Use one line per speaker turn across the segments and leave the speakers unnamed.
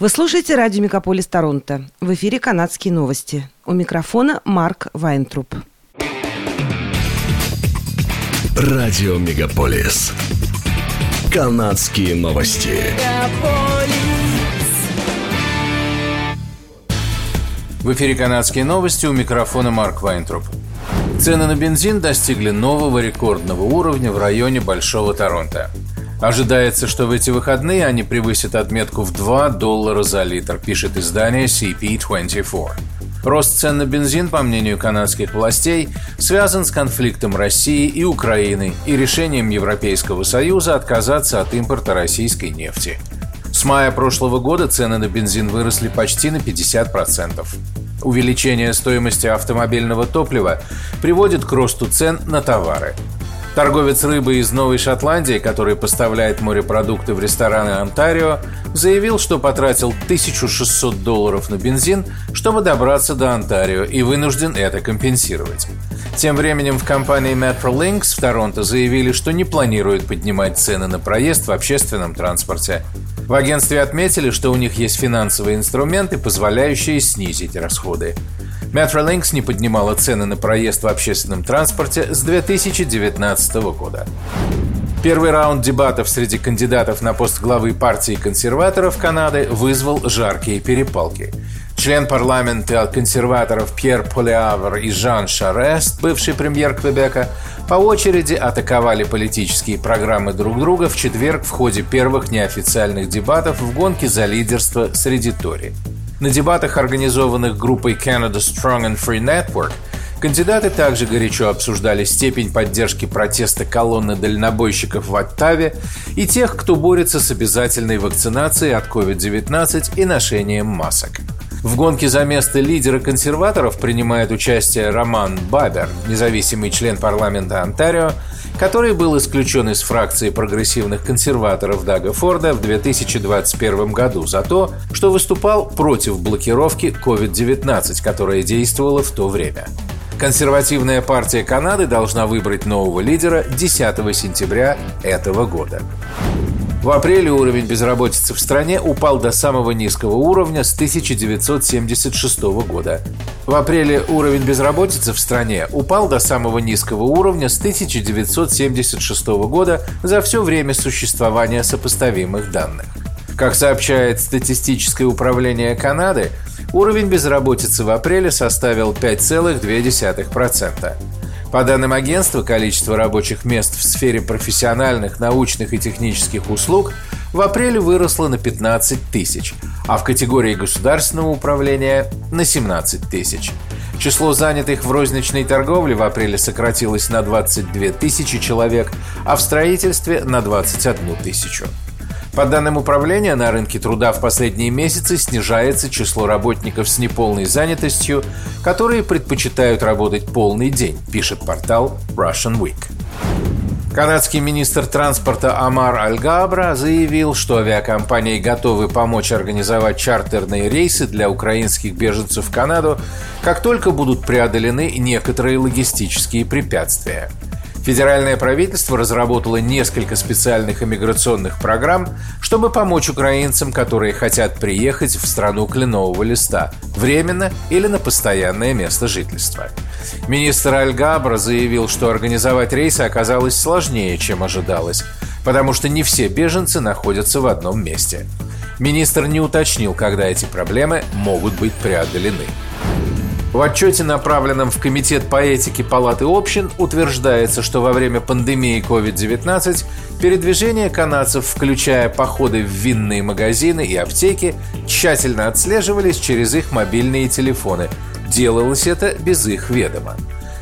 Вы слушаете радио «Мегаполис Торонто». В эфире «Канадские новости». У микрофона Марк Вайнтруп.
Радио «Мегаполис». «Канадские новости».
В эфире «Канадские новости» у микрофона Марк Вайнтруп. Цены на бензин достигли нового рекордного уровня в районе Большого Торонто. Ожидается, что в эти выходные они превысят отметку в 2 доллара за литр, пишет издание CP24. Рост цен на бензин, по мнению канадских властей, связан с конфликтом России и Украины и решением Европейского Союза отказаться от импорта российской нефти. С мая прошлого года цены на бензин выросли почти на 50%. Увеличение стоимости автомобильного топлива приводит к росту цен на товары – Торговец рыбы из Новой Шотландии, который поставляет морепродукты в рестораны Онтарио, заявил, что потратил 1600 долларов на бензин, чтобы добраться до Онтарио и вынужден это компенсировать. Тем временем в компании Metrolinx в Торонто заявили, что не планируют поднимать цены на проезд в общественном транспорте. В агентстве отметили, что у них есть финансовые инструменты, позволяющие снизить расходы. Metrolinx не поднимала цены на проезд в общественном транспорте с 2019 года. Первый раунд дебатов среди кандидатов на пост главы партии консерваторов Канады вызвал жаркие перепалки. Член парламента консерваторов Пьер Полиавр и Жан Шарест, бывший премьер Квебека, по очереди атаковали политические программы друг друга в четверг в ходе первых неофициальных дебатов в гонке за лидерство среди Тори. На дебатах, организованных группой Canada Strong and Free Network, Кандидаты также горячо обсуждали степень поддержки протеста колонны дальнобойщиков в Оттаве и тех, кто борется с обязательной вакцинацией от COVID-19 и ношением масок. В гонке за место лидера консерваторов принимает участие Роман Бабер, независимый член парламента Онтарио, который был исключен из фракции прогрессивных консерваторов Дага Форда в 2021 году за то, что выступал против блокировки COVID-19, которая действовала в то время. Консервативная партия Канады должна выбрать нового лидера 10 сентября этого года. В апреле уровень безработицы в стране упал до самого низкого уровня с 1976 года. В апреле уровень безработицы в стране упал до самого низкого уровня с 1976 года за все время существования сопоставимых данных. Как сообщает статистическое управление Канады, уровень безработицы в апреле составил 5,2%. По данным агентства, количество рабочих мест в сфере профессиональных, научных и технических услуг в апреле выросло на 15 тысяч, а в категории государственного управления – на 17 тысяч. Число занятых в розничной торговле в апреле сократилось на 22 тысячи человек, а в строительстве – на 21 тысячу. По данным управления, на рынке труда в последние месяцы снижается число работников с неполной занятостью, которые предпочитают работать полный день, пишет портал Russian Week. Канадский министр транспорта Амар Аль-Габра заявил, что авиакомпании готовы помочь организовать чартерные рейсы для украинских беженцев в Канаду, как только будут преодолены некоторые логистические препятствия – Федеральное правительство разработало несколько специальных иммиграционных программ, чтобы помочь украинцам, которые хотят приехать в страну кленового листа, временно или на постоянное место жительства. Министр Аль-Габра заявил, что организовать рейсы оказалось сложнее, чем ожидалось, потому что не все беженцы находятся в одном месте. Министр не уточнил, когда эти проблемы могут быть преодолены. В отчете, направленном в Комитет по этике Палаты общин, утверждается, что во время пандемии COVID-19 передвижения канадцев, включая походы в винные магазины и аптеки, тщательно отслеживались через их мобильные телефоны. Делалось это без их ведома.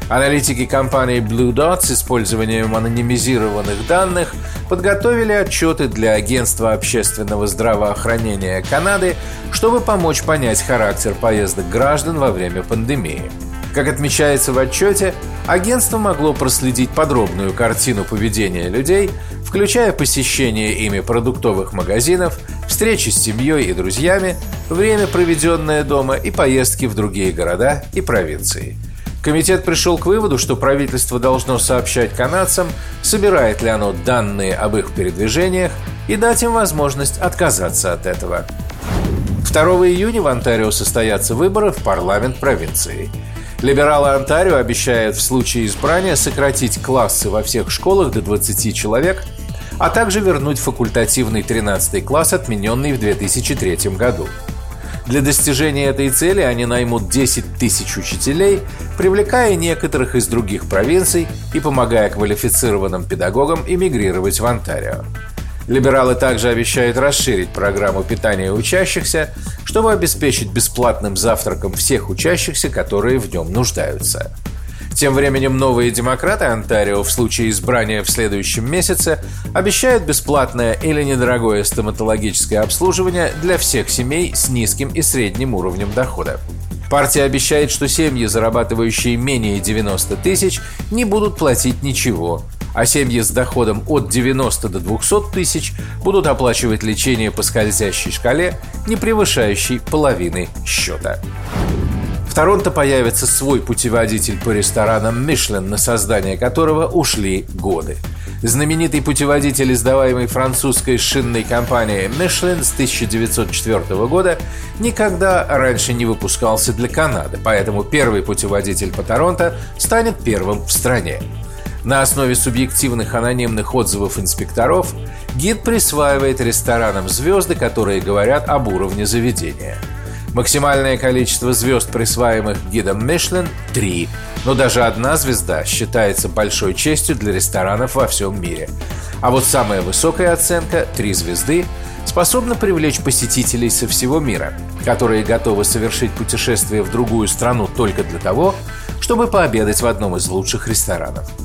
Аналитики компании Blue Dot с использованием анонимизированных данных подготовили отчеты для Агентства общественного здравоохранения Канады, чтобы помочь понять характер поездок граждан во время пандемии. Как отмечается в отчете, агентство могло проследить подробную картину поведения людей, включая посещение ими продуктовых магазинов, встречи с семьей и друзьями, время, проведенное дома и поездки в другие города и провинции – Комитет пришел к выводу, что правительство должно сообщать канадцам, собирает ли оно данные об их передвижениях и дать им возможность отказаться от этого. 2 июня в Онтарио состоятся выборы в парламент провинции. Либералы Онтарио обещают в случае избрания сократить классы во всех школах до 20 человек, а также вернуть факультативный 13 класс, отмененный в 2003 году. Для достижения этой цели они наймут 10 тысяч учителей, привлекая некоторых из других провинций и помогая квалифицированным педагогам эмигрировать в Онтарио. Либералы также обещают расширить программу питания учащихся, чтобы обеспечить бесплатным завтраком всех учащихся, которые в нем нуждаются. Тем временем новые демократы Онтарио в случае избрания в следующем месяце обещают бесплатное или недорогое стоматологическое обслуживание для всех семей с низким и средним уровнем дохода. Партия обещает, что семьи, зарабатывающие менее 90 тысяч, не будут платить ничего, а семьи с доходом от 90 до 200 тысяч будут оплачивать лечение по скользящей шкале, не превышающей половины счета. Торонто появится свой путеводитель по ресторанам «Мишлен», на создание которого ушли годы. Знаменитый путеводитель, издаваемый французской шинной компанией «Мишлен» с 1904 года, никогда раньше не выпускался для Канады, поэтому первый путеводитель по Торонто станет первым в стране. На основе субъективных анонимных отзывов инспекторов гид присваивает ресторанам звезды, которые говорят об уровне заведения. Максимальное количество звезд, присваиваемых гидом Мишлен – три, но даже одна звезда считается большой честью для ресторанов во всем мире. А вот самая высокая оценка – три звезды – способна привлечь посетителей со всего мира, которые готовы совершить путешествие в другую страну только для того, чтобы пообедать в одном из лучших ресторанов –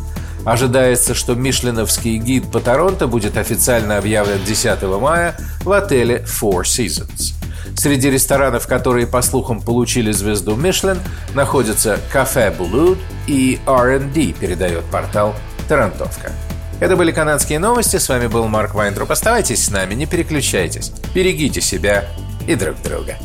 Ожидается, что Мишленовский гид по Торонто будет официально объявлен 10 мая в отеле Four Seasons. Среди ресторанов, которые, по слухам, получили звезду Мишлен, находятся Кафе Булуд и R&D, передает портал Тарантовка. Это были канадские новости. С вами был Марк Вайнтруп. Оставайтесь с нами, не переключайтесь. Берегите себя и друг друга.